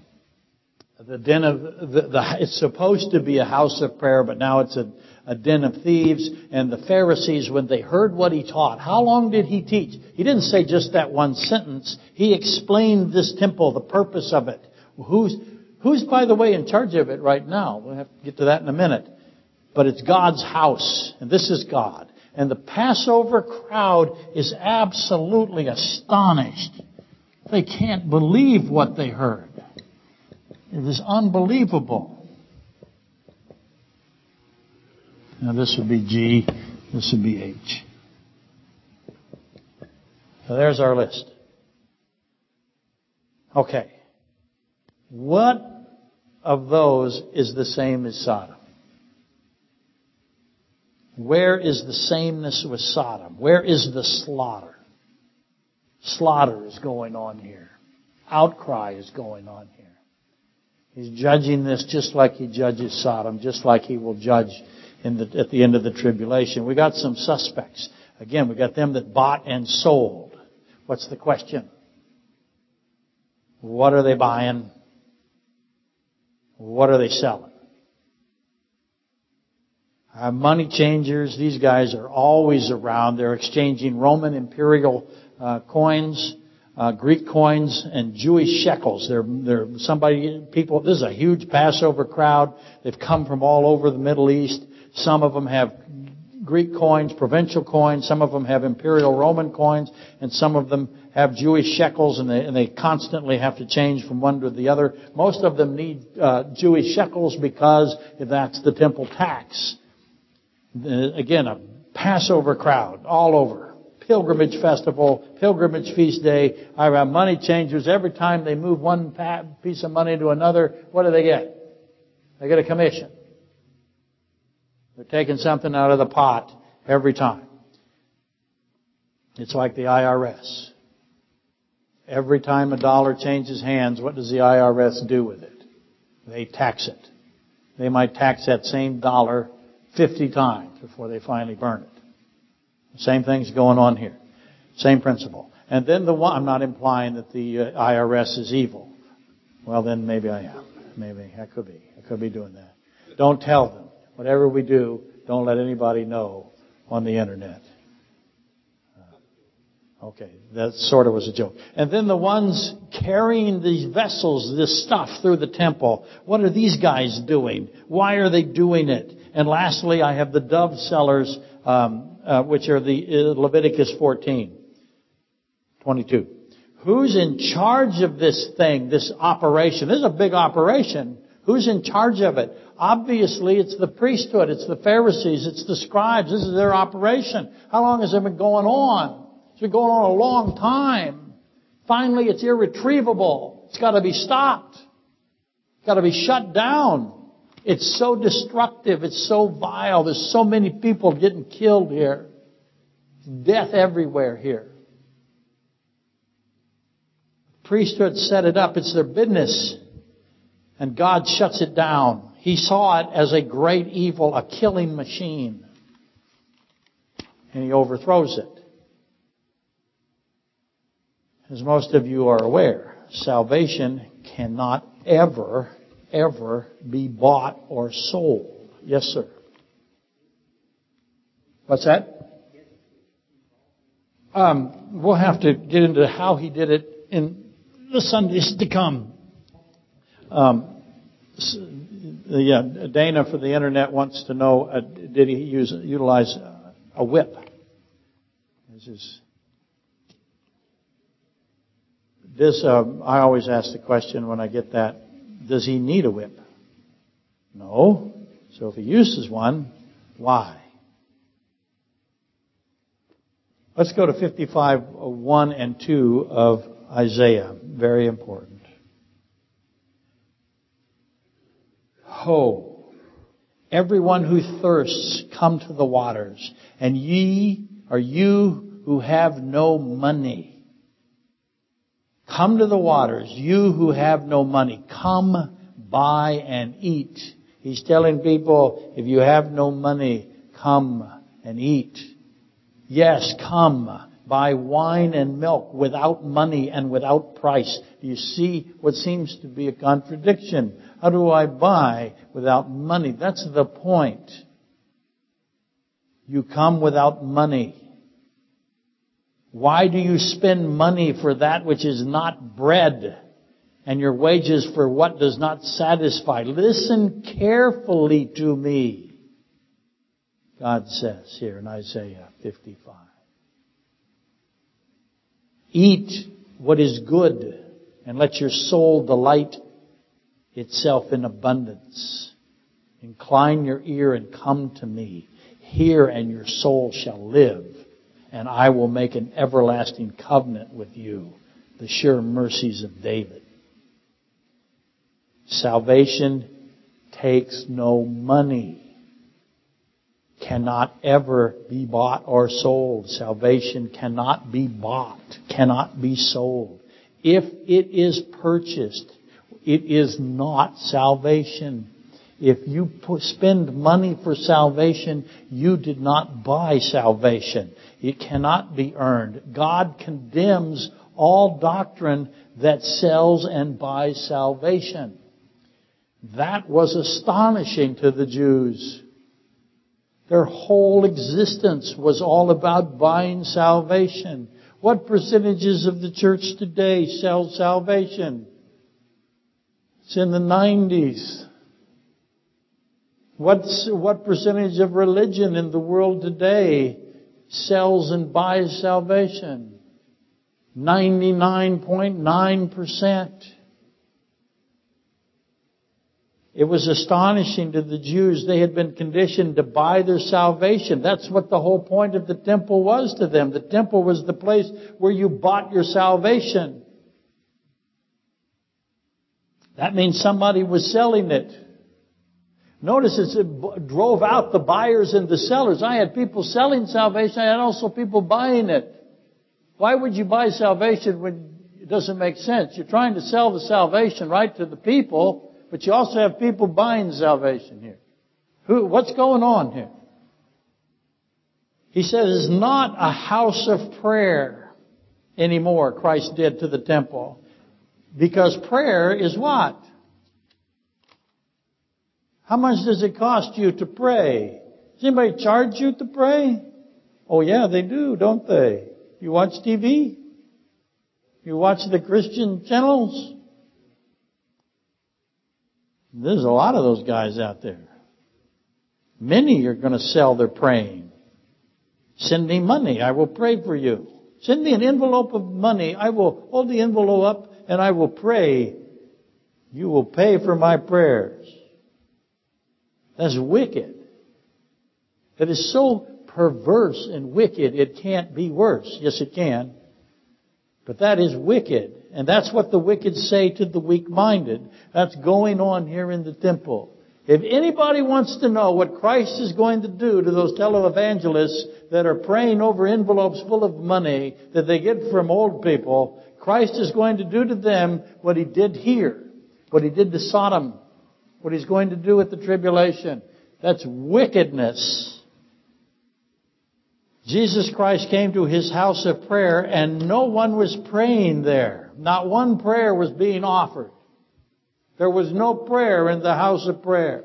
The den of the, the, it's supposed to be a house of prayer, but now it's a, a den of thieves. And the Pharisees, when they heard what he taught, how long did he teach? He didn't say just that one sentence. He explained this temple, the purpose of it. Who's, who's by the way in charge of it right now? We'll have to get to that in a minute. But it's God's house, and this is God. And the Passover crowd is absolutely astonished. They can't believe what they heard. It was unbelievable. Now this would be G, this would be H. So there's our list. Okay. What of those is the same as Sodom? Where is the sameness with Sodom? Where is the slaughter? Slaughter is going on here. Outcry is going on. He's judging this just like he judges Sodom, just like he will judge the, at the end of the tribulation. We got some suspects. Again, we got them that bought and sold. What's the question? What are they buying? What are they selling? Uh, money changers, these guys are always around. They're exchanging Roman imperial uh, coins, uh, Greek coins, and Jewish shekels. They're, they're somebody, people, this is a huge Passover crowd. They've come from all over the Middle East. Some of them have Greek coins, provincial coins. Some of them have imperial Roman coins, and some of them have Jewish shekels, and they, and they constantly have to change from one to the other. Most of them need uh, Jewish shekels because that's the temple tax. Uh, again, a Passover crowd all over. Pilgrimage festival, pilgrimage feast day. I have money changers. Every time they move one piece of money to another, what do they get? They get a commission. They're taking something out of the pot every time. It's like the IRS. Every time a dollar changes hands, what does the IRS do with it? They tax it. They might tax that same dollar 50 times before they finally burn it. Same thing's going on here. Same principle. And then the one, I'm not implying that the uh, IRS is evil. Well, then maybe I am. Maybe I could be. I could be doing that. Don't tell them. Whatever we do, don't let anybody know on the internet. Uh, okay, that sort of was a joke. And then the ones carrying these vessels, this stuff through the temple, what are these guys doing? Why are they doing it? And lastly, I have the dove sellers, um, uh, which are the uh, Leviticus 14, 22. Who's in charge of this thing, this operation? This is a big operation. Who's in charge of it? Obviously, it's the priesthood, it's the Pharisees, it's the scribes. This is their operation. How long has it been going on? It's been going on a long time. Finally, it's irretrievable. It's got to be stopped. It's got to be shut down. It's so destructive. It's so vile. There's so many people getting killed here. Death everywhere here. Priesthood set it up. It's their business. And God shuts it down. He saw it as a great evil, a killing machine. And he overthrows it. As most of you are aware, salvation cannot ever ever be bought or sold. Yes, sir. What's that? Um, we'll have to get into how he did it in the Sundays to come. Um, yeah, Dana for the internet wants to know: uh, Did he use utilize a whip? This is this. Um, I always ask the question when I get that does he need a whip? No. So if he uses one, why? Let's go to 55, uh, 1 and 2 of Isaiah. Very important. Ho! Everyone who thirsts, come to the waters. And ye are you who have no money. Come to the waters, you who have no money. Come buy and eat. He's telling people, if you have no money, come and eat. Yes, come buy wine and milk without money and without price. You see what seems to be a contradiction? How do I buy without money? That's the point. You come without money. Why do you spend money for that which is not bread and your wages for what does not satisfy? Listen carefully to me. God says here in Isaiah 55. Eat what is good and let your soul delight itself in abundance. Incline your ear and come to me. Hear and your soul shall live and I will make an everlasting covenant with you. The sure mercies of David. Salvation takes no money. Cannot ever be bought or sold. Salvation cannot be bought, cannot be sold. If it is purchased, it is not salvation. If you spend money for salvation, you did not buy salvation. It cannot be earned. God condemns all doctrine that sells and buys salvation. That was astonishing to the Jews. Their whole existence was all about buying salvation. What percentages of the church today sell salvation? It's in the 90s. What's, what percentage of religion in the world today sells and buys salvation? 99.9%. It was astonishing to the Jews. They had been conditioned to buy their salvation. That's what the whole point of the temple was to them. The temple was the place where you bought your salvation. That means somebody was selling it. Notice it drove out the buyers and the sellers. I had people selling salvation. I had also people buying it. Why would you buy salvation when it doesn't make sense? You're trying to sell the salvation right to the people, but you also have people buying salvation here. Who, what's going on here? He says it's not a house of prayer anymore, Christ did to the temple. Because prayer is what? How much does it cost you to pray? Does anybody charge you to pray? Oh yeah, they do, don't they? You watch TV? You watch the Christian channels? There's a lot of those guys out there. Many are going to sell their praying. Send me money, I will pray for you. Send me an envelope of money, I will hold the envelope up and I will pray. You will pay for my prayers. That's wicked. That is so perverse and wicked, it can't be worse. Yes, it can. But that is wicked. And that's what the wicked say to the weak-minded. That's going on here in the temple. If anybody wants to know what Christ is going to do to those televangelists that are praying over envelopes full of money that they get from old people, Christ is going to do to them what he did here, what he did to Sodom, what he's going to do with the tribulation. That's wickedness. Jesus Christ came to his house of prayer and no one was praying there. Not one prayer was being offered. There was no prayer in the house of prayer.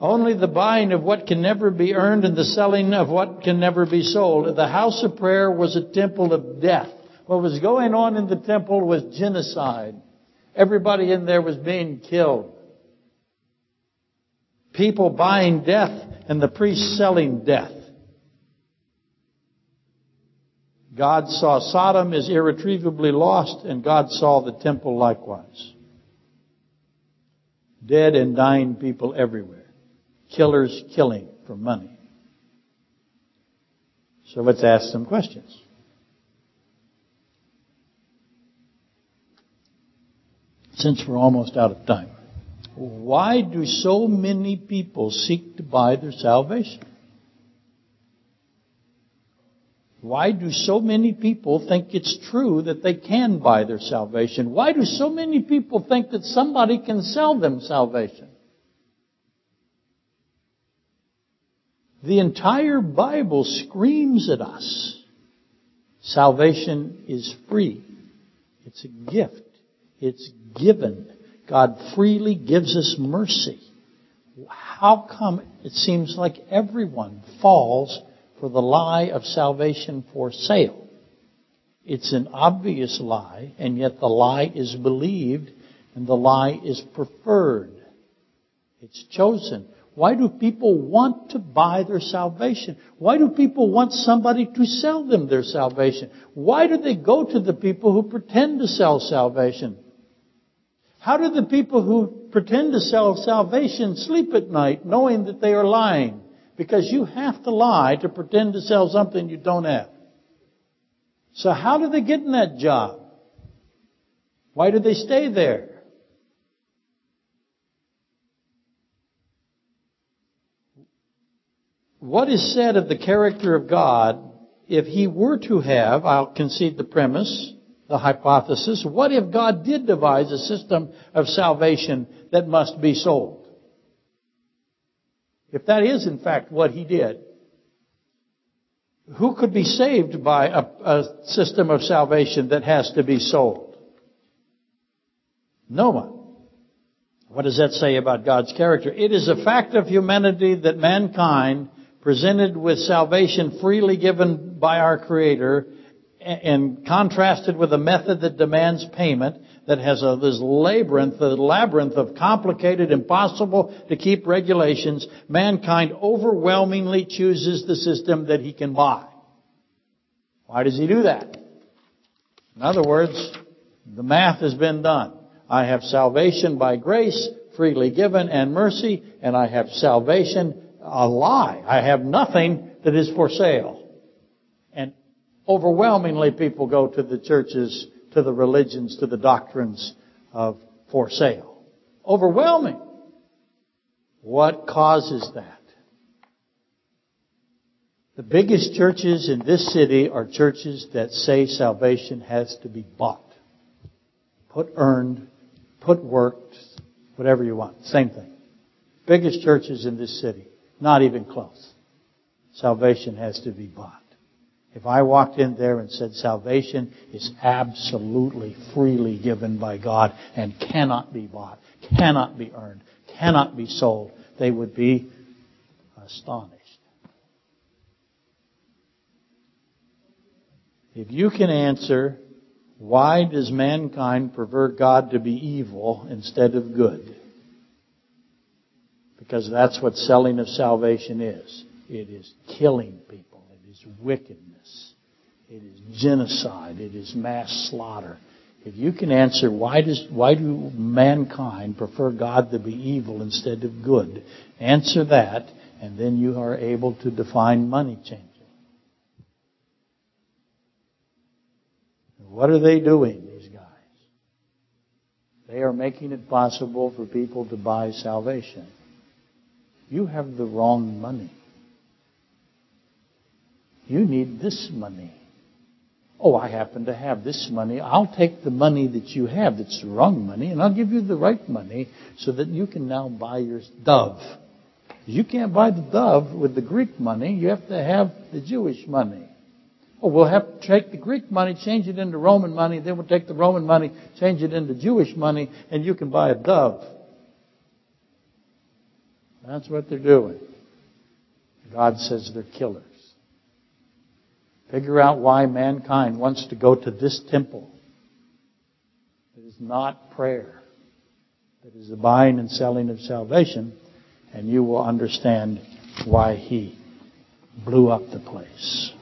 Only the buying of what can never be earned and the selling of what can never be sold. The house of prayer was a temple of death. What was going on in the temple was genocide. Everybody in there was being killed. People buying death and the priests selling death. God saw Sodom as irretrievably lost and God saw the temple likewise. Dead and dying people everywhere. Killers killing for money. So let's ask some questions. Since we're almost out of time. Why do so many people seek to buy their salvation? Why do so many people think it's true that they can buy their salvation? Why do so many people think that somebody can sell them salvation? The entire Bible screams at us. Salvation is free. It's a gift. It's given. God freely gives us mercy. How come it seems like everyone falls for the lie of salvation for sale? It's an obvious lie, and yet the lie is believed and the lie is preferred. It's chosen. Why do people want to buy their salvation? Why do people want somebody to sell them their salvation? Why do they go to the people who pretend to sell salvation? How do the people who pretend to sell salvation sleep at night knowing that they are lying? Because you have to lie to pretend to sell something you don't have. So how do they get in that job? Why do they stay there? what is said of the character of God if he were to have, I'll concede the premise, the hypothesis, what if God did devise a system of salvation that must be sold? If that is in fact what he did, who could be saved by a, a system of salvation that has to be sold? No one. What does that say about God's character? It is a fact of humanity that mankind presented with salvation freely given by our Creator and contrasted with a method that demands payment that has a, this labyrinth, a labyrinth of complicated, impossible to keep regulations, mankind overwhelmingly chooses the system that he can buy. Why does he do that? In other words, the math has been done. I have salvation by grace, freely given, and mercy, and I have salvation a lie. I have nothing that is for sale. Overwhelmingly people go to the churches, to the religions, to the doctrines of for sale. Overwhelming. What causes that? The biggest churches in this city are churches that say salvation has to be bought. Put earned, put worked, whatever you want. Same thing. Biggest churches in this city. Not even close. Salvation has to be bought. If I walked in there and said salvation is absolutely freely given by God and cannot be bought, cannot be earned, cannot be sold, they would be astonished. If you can answer, why does mankind prefer God to be evil instead of good? Because that's what selling of salvation is. It is killing people. It is wickedness. It is genocide. It is mass slaughter. If you can answer why does why do mankind prefer God to be evil instead of good, answer that, and then you are able to define money changing. What are they doing, these guys? They are making it possible for people to buy salvation. You have the wrong money. You need this money. Oh, I happen to have this money. I'll take the money that you have that's the wrong money and I'll give you the right money so that you can now buy your dove. You can't buy the dove with the Greek money. You have to have the Jewish money. Oh, we'll have to take the Greek money, change it into Roman money, then we'll take the Roman money, change it into Jewish money, and you can buy a dove. That's what they're doing. God says they're killers. Figure out why mankind wants to go to this temple. It is not prayer. It is the buying and selling of salvation, and you will understand why he blew up the place.